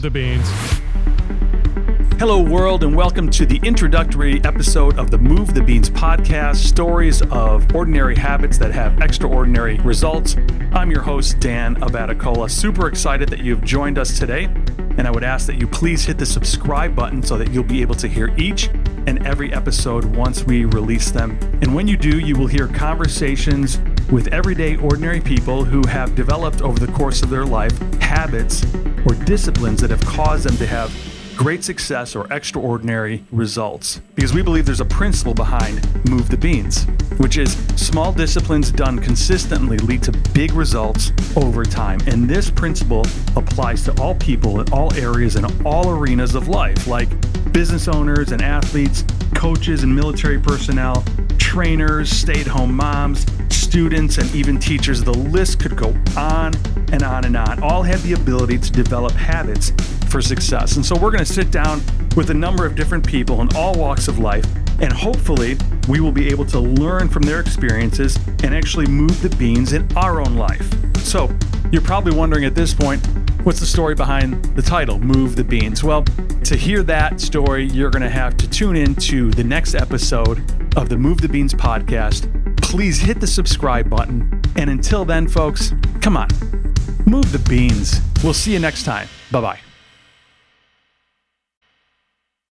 The beans. Hello, world, and welcome to the introductory episode of the Move the Beans podcast stories of ordinary habits that have extraordinary results. I'm your host, Dan Abaticola. Super excited that you've joined us today, and I would ask that you please hit the subscribe button so that you'll be able to hear each and every episode once we release them. And when you do, you will hear conversations with everyday, ordinary people who have developed over the course of their life habits or disciplines that have caused them to have great success or extraordinary results. Because we believe there's a principle behind Move the Beans, which is small disciplines done consistently lead to big results over time. And this principle applies to all people in all areas and all arenas of life, like business owners and athletes, coaches and military personnel, trainers, stay at home moms, students, and even teachers. The list could go on and on and on. All have the ability to develop habits for success. And so we're going to sit down with a number of different people in all walks of life, and hopefully we will be able to learn from their experiences and actually move the beans in our own life. So you're probably wondering at this point, what's the story behind the title, Move the Beans? Well, to hear that story, you're going to have to tune in to the next episode of the Move the Beans podcast. Please hit the subscribe button. And until then, folks, come on, move the beans. We'll see you next time. Bye bye.